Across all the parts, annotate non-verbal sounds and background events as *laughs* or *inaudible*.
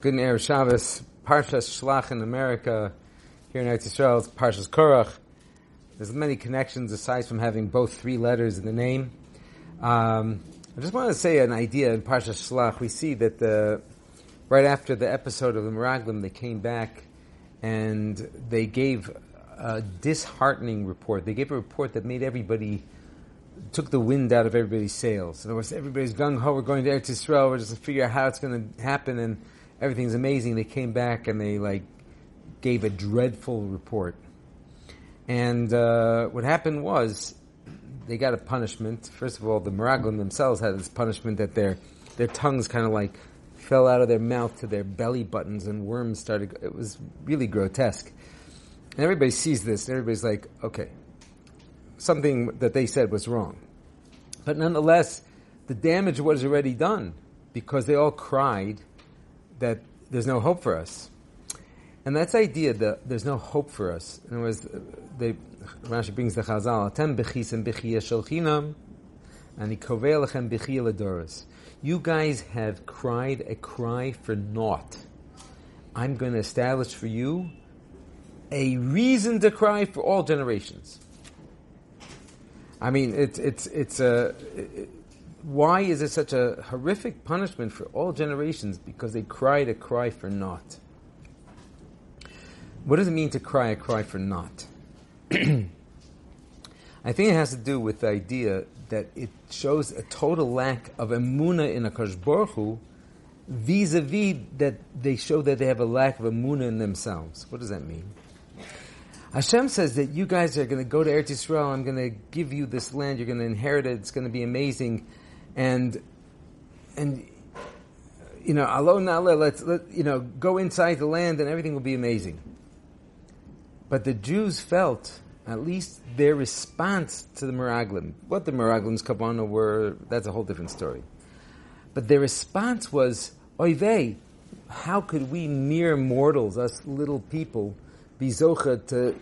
Good Erev Shabbos, Parshas Shlach in America, here in Eretz Yisrael, it's Parshas Korach. There's many connections aside from having both three letters in the name. Um, I just want to say an idea in Parshas Shlach. We see that the, right after the episode of the Meraglim, they came back and they gave a disheartening report. They gave a report that made everybody, took the wind out of everybody's sails. In other words, everybody's gung ho, we're going to Eretz Yisrael, we're just to figure out how it's going to happen and everything's amazing. They came back and they like gave a dreadful report. And uh, what happened was they got a punishment. First of all, the Meraglim themselves had this punishment that their their tongues kind of like fell out of their mouth to their belly buttons, and worms started. It was really grotesque. And everybody sees this, and everybody's like, okay, something that they said was wrong. But nonetheless, the damage was already done because they all cried that there's no hope for us. And that's the idea that there's no hope for us. In other words, they, Rashi brings the Chazal, Atem bechis bechiyah shel chinam, and ikovei lechem bechiyah ledoros. You guys have cried a cry for naught. I'm going to establish for you a reason to cry for all generations. I mean, it's it's it's a. Why is it such a horrific punishment for all generations? Because they cried a cry for naught. What does it mean to cry a cry for naught? *clears throat* I think it has to do with the idea that it shows a total lack of emuna in a Baruch vis-a-vis that they show that they have a lack of emuna in themselves. What does that mean? Hashem says that you guys are going to go to Eretz Yisrael. I'm going to give you this land. You're going to inherit it. It's going to be amazing and and you know, aloh na'aleh, let's let you know, go inside the land and everything will be amazing. But the Jews felt, at least their response to the Meraglim, what the Meraglim's kavanah were, that's a whole different story. But their response was, Oy how could we mere mortals, us little people, be zocha to,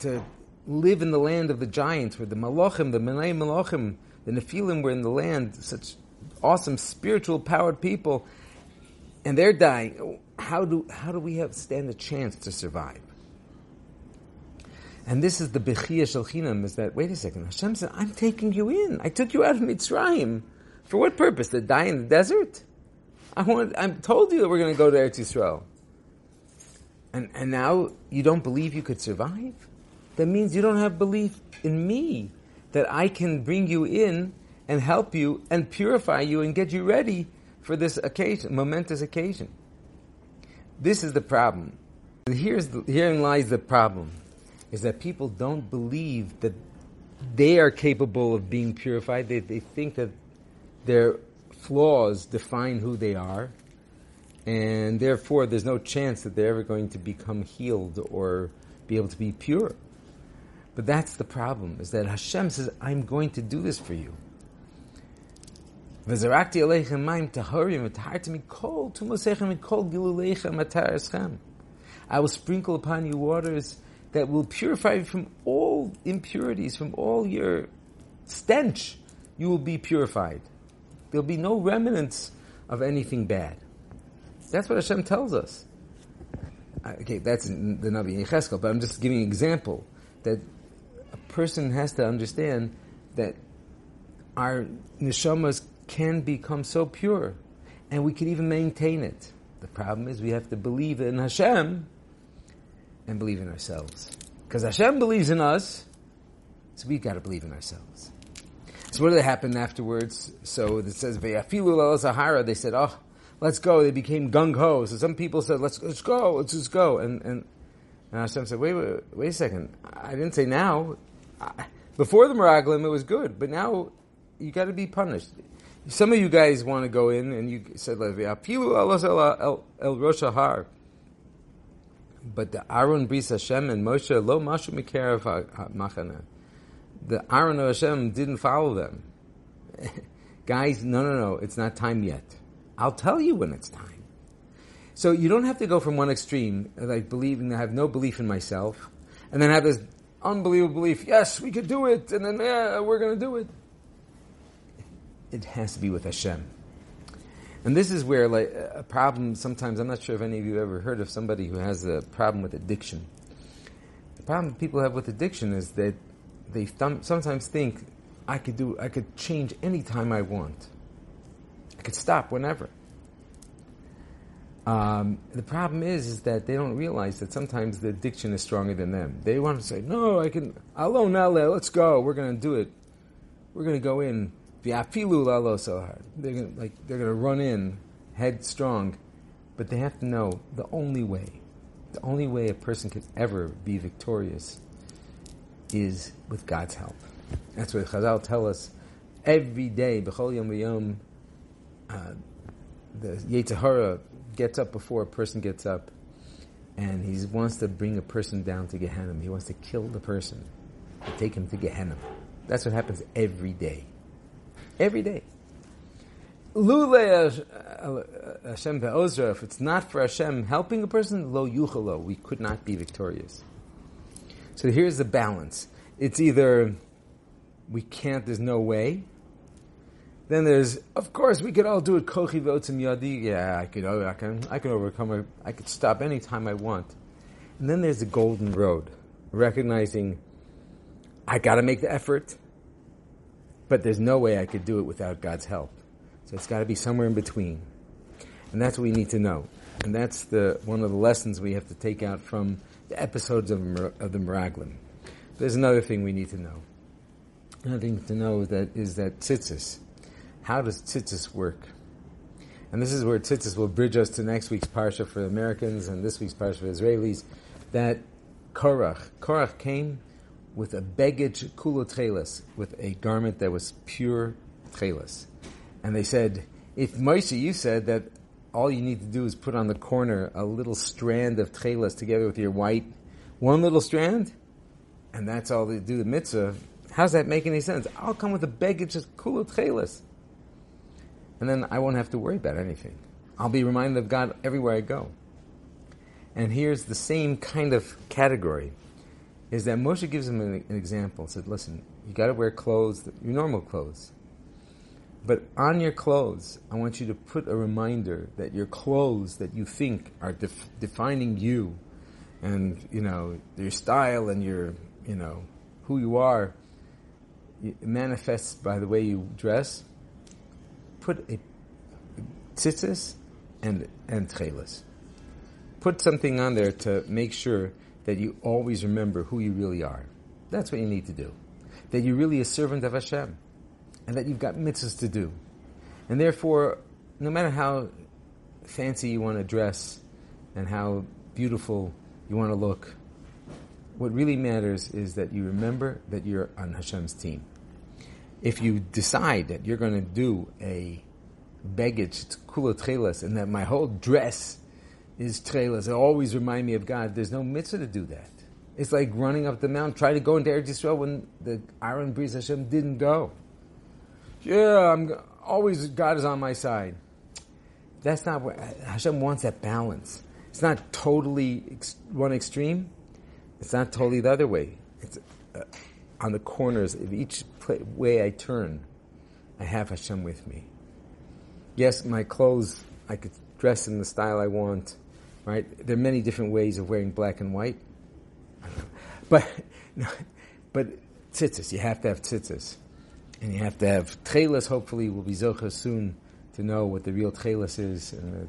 to live in the land of the giants, where the malachim, the menay malachim, the Nephilim were in the land, such awesome spiritual powered people, and they're dying. How do, how do we have stand a chance to survive? And this is the Bechia Shalchinam, is that, wait a second, Hashem said, I'm taking you in. I took you out of Mitzrayim. For what purpose? To die in the desert? I want, I'm told you that we're going to go there to Eretz Yisrael. And, and now you don't believe you could survive? That means you don't have belief in me that I can bring you in and help you and purify you and get you ready for this occasion, momentous occasion. This is the problem. And here's the, herein lies the problem, is that people don't believe that they are capable of being purified. They, they think that their flaws define who they are, and therefore there's no chance that they're ever going to become healed or be able to be pure. But that's the problem, is that Hashem says, I'm going to do this for you. I will sprinkle upon you waters that will purify you from all impurities, from all your stench. You will be purified. There'll be no remnants of anything bad. That's what Hashem tells us. Okay, that's the Navi Yecheskel, but I'm just giving an example that person has to understand that our neshamas can become so pure, and we can even maintain it. The problem is we have to believe in Hashem and believe in ourselves. Because Hashem believes in us, so we've got to believe in ourselves. So what did happen afterwards? So it says, Sahara, they said, oh, let's go. They became gung-ho. So some people said, let's, let's go, let's just go. And, and, and Hashem said, wait, wait, wait a second. I didn't say now before the Meraglim, it was good, but now you got to be punished. Some of you guys want to go in, and you said, "Apilu el Rosh Har," but the Aron Bris Hashem and Moshe lo mashu mikerav machana. The Aron of Hashem didn't follow them. *laughs* guys, no, no, no, it's not time yet. I'll tell you when it's time. So you don't have to go from one extreme, like believing I have no belief in myself, and then have this unbelievable belief. Yes, we could do it, and then yeah, we're going to do it. It has to be with Hashem. And this is where like a problem sometimes, I'm not sure if any of you have ever heard of somebody who has a problem with addiction. The problem people have with addiction is that they th- sometimes think, I could do, I could change any time I want. I could stop whenever. Um, the problem is, is that they don't realize that sometimes the addiction is stronger than them. They want to say, "No, I can. Alone, let's go. We're going to do it. We're going to go in. So hard. They're going to, like they're going to run in headstrong, but they have to know the only way, the only way a person could ever be victorious, is with God's help. That's what Chazal tell us every day. B'chol yom v'yom. Uh, the Yetzirah gets up before a person gets up, and he wants to bring a person down to Gehenna. He wants to kill the person, to take him to Gehenna. That's what happens every day. Every day. Lule uh, Hashem ve'ozra, if it's not for Hashem helping a person, lo yuchalo, we could not be victorious. So here's the balance. It's either we can't, there's no way, then there's, of course, we could all do it. Kochi yadi. Yeah, I could, oh, I can, I can overcome it. I could stop any time I want. And then there's the golden road, recognizing I got to make the effort, but there's no way I could do it without God's help. So it's got to be somewhere in between, and that's what we need to know. And that's the one of the lessons we have to take out from the episodes of, of the Meraglim. There's another thing we need to know. Another thing to know that is that tzitzis how does tzitzis work? And this is where tzitzis will bridge us to next week's parsha for Americans and this week's parsha for Israelis. That Korach, Korach came with a baggage kulo with a garment that was pure tchelis. And they said, if Moshe, you said that all you need to do is put on the corner a little strand of tchelis together with your white, one little strand, and that's all they do the mitzvah. How does that make any sense? I'll come with a baggage of kulo tchelis and then I won't have to worry about anything. I'll be reminded of God everywhere I go. And here's the same kind of category is that Moshe gives him an, an example. Said, listen, you got to wear clothes, your normal clothes. But on your clothes, I want you to put a reminder that your clothes that you think are def- defining you and, you know, your style and your, you know, who you are manifests by the way you dress put a tzitzis and and tchelis. Put something on there to make sure that you always remember who you really are. That's what you need to do. That you're really a servant of Hashem, and that you've got mitzvahs to do, and therefore, no matter how fancy you want to dress and how beautiful you want to look, what really matters is that you remember that you're on Hashem's team if you decide that you're going to do a baggage it's kula tchelas and that my whole dress is tchelas, it always remind me of God. There's no mitzvah to do that. It's like running up the mountain, trying to go into Eretz Yisrael when the Aron Bris Hashem didn't go. Yeah, I'm always God is on my side. That's not what Hashem wants. That balance. It's not totally one extreme. It's not totally the other way. It's uh, on the corners of each way I turn, I have Hashem with me. Yes, my clothes, I could dress in the style I want, right? There are many different ways of wearing black and white. *laughs* But, *laughs* but tzitzis, you have to have tzitzis. And you have to have tchelis, hopefully we'll be zocha soon to know what the real tchelis is. And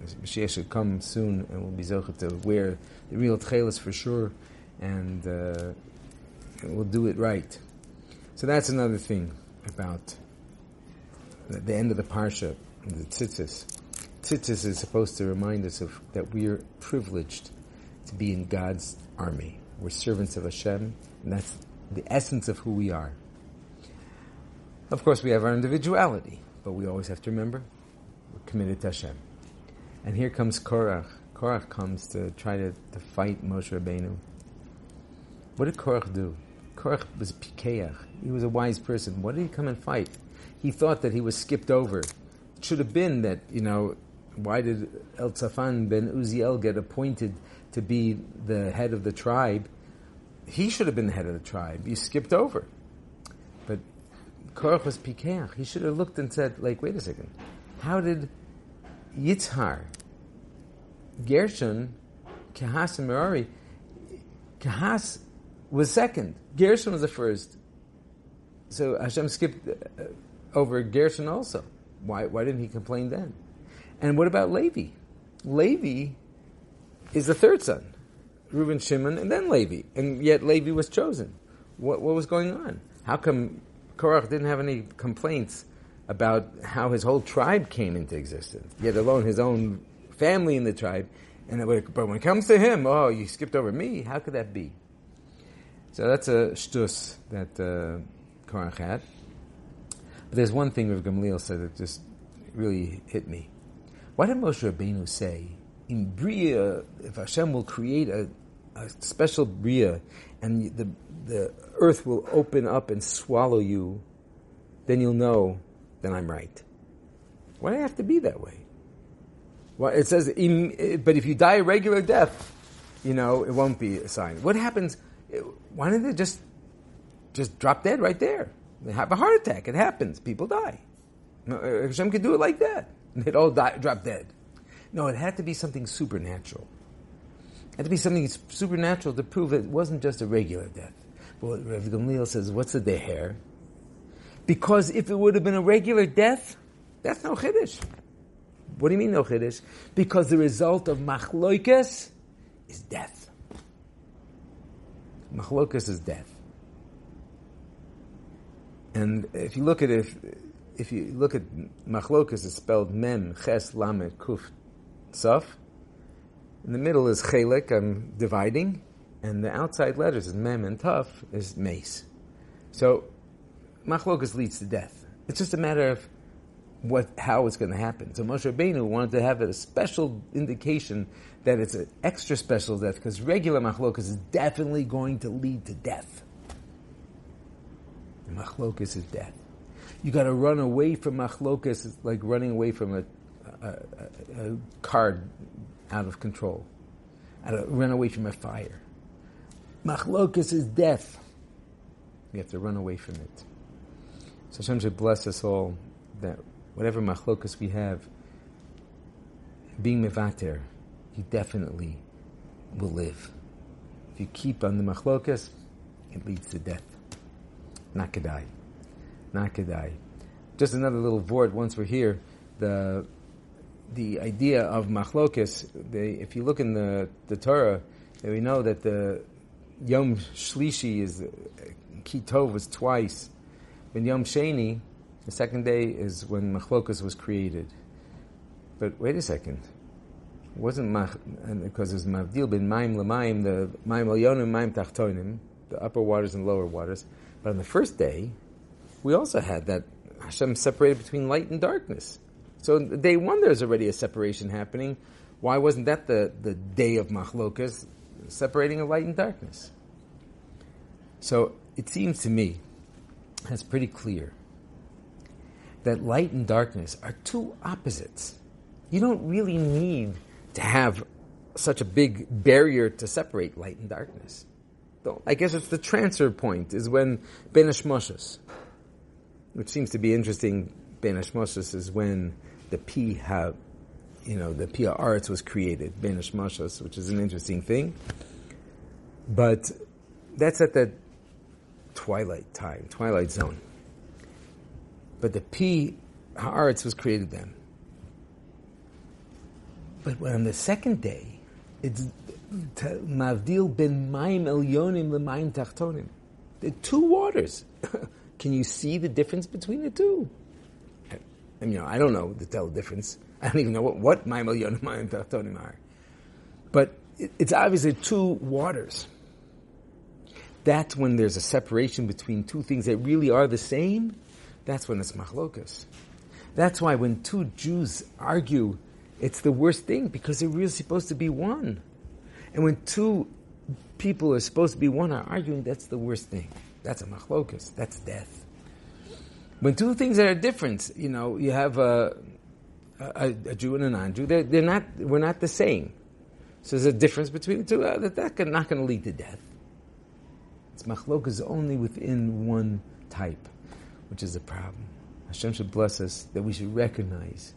the Mashiach should come soon and we'll be zocha to wear the real tchelis for sure. And, uh, we'll do it right. So that's another thing about the, end of the parsha, the tzitzis. Tzitzis is supposed to remind us of that we are privileged to be in God's army. We're servants of Hashem, and that's the essence of who we are. Of course, we have our individuality, but we always have to remember we're committed to Hashem. And here comes Korach. Korach comes to try to, to fight Moshe Rabbeinu. What did Korach do? Korach was pikeach. He was a wise person. What did he come and fight? He thought that he was skipped over. It should have been that, you know, why did Elitzafan ben Uziel get appointed to be the head of the tribe? He should have been the head of the tribe. You skipped over. But Korach was pikeach. He should have looked and said, like, wait a second. How did Yitzhar, Gershon, Kahas, and Merari, Kahas was second. Gershon was the first. So Hashem skipped uh, over Gershon also. Why, why didn't he complain then? And what about Levi? Levi is the third son. Reuben, Shimon, and then Levi. And yet Levi was chosen. What, what was going on? How come Korach didn't have any complaints about how his whole tribe came into existence, yet alone his own family in the tribe? And it, but when it comes to him, oh, you skipped over me. How could that be? So that's a shtus that uh, Korach had. But there's one thing Rav Gamliel said that just really hit me. Why did Moshe Rabbeinu say, in Bria, if Hashem will create a, a special Bria and the, the earth will open up and swallow you, then you'll know that I'm right. Why do I have to be that way? Well, it says, but if you die a regular death, you know, it won't be a sign. What happens? Why didn't they just, just drop dead right there? They have a heart attack. It happens. People die. Uh, Hashem could do it like that. *laughs* They'd all die, drop dead. No, it had to be something supernatural. It had to be something supernatural to prove it wasn't just a regular death. But Rav Gamliel says, what's the deher? Because if it would have been a regular death, that's no chiddush. What do you mean no chiddush? Because the result of machloikes is death. Machlokas is death. And if you look at if, if you look at machlokas, it's spelled mem, ches, lamed, kuf, saf. In the middle is chelik, I'm dividing, and the outside letters is mem and taf is mace. So machlokas leads to death. It's just a matter of what how it's going to happen. So Moshe Rabbeinu wanted to have a special indication that it's an extra special death because regular machlokas is definitely going to lead to death. Machlokas is death. You got to run away from machlokas. It's like running away from a, a, a, a card out of control. Out run away from a fire. Machlokas is death. You have to run away from it. So Hashem should bless us all that whatever machlokas we have, being mevater, you definitely will live. If you keep on the machlokas, it leads to death. Not kedai. Not. Just another little word. Once we're here, the the idea of machlokas. if you look in the the Torah, we know that the Yom Shlishi is Kitov twice. When Yom Sheni, the second day is when machlokas was created. But wait a second. It wasn't mach, because it's mavdil bin maim lemaim, the maim elyonim, maim tachtonim, the upper waters and lower waters. But on the first day, we also had that Hashem separated between light and darkness. So day one, there's already a separation happening. Why wasn't that the, the day of machlokas, separating of light and darkness? So it seems to me that's pretty clear that light and darkness are two opposites. You don't really need to have such a big barrier to separate light and darkness. I guess it's the transfer point is when Ben Hashmoshes, which seems to be interesting. Ben Hashmoshes is when the P have, you know, the Pi Haaretz was created, Ben Hashmoshes, which is an interesting thing. But that's at the twilight time, twilight zone. But the P Haaretz was created then. But on the second day, it's Mavdil ben Maim Elyonim leMaim Tachtonim. The two waters. *laughs* Can you see the difference between the two? I mean, you know, I don't know to tell the difference. I don't even know what, what Maim Elyonim *laughs* Maim Tachtonim are. But it, it's obviously two waters. That's when there's a separation between two things that really are the same. That's when it's machlokas. That's why when two Jews argue, it's the worst thing because they're really supposed to be one. And when two people are supposed to be one are arguing, that's the worst thing. That's a machlokas. That's death. When two things that are different, you know, you have a, a, a Jew and a non-Jew. They're, they're not. We're not the same. So there's a difference between the two. Uh, that that's not going to lead to death. It's machlokas only within one type, which is a problem. Hashem should bless us that we should recognize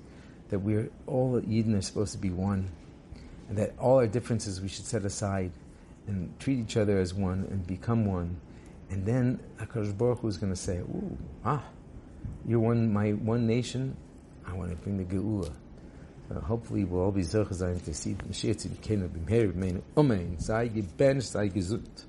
that we're all Yidden are supposed to be one, and that all our differences we should set aside and treat each other as one and become one. And then Hakadosh Baruch Hu is going to say, "Ooh, ah, you're one, my one nation. I want to bring the Geula." Hopefully, we'll all be zechazayim to see Mashiach Tzidkenu b'mher b'meinu. Sei gebench, sei gesund.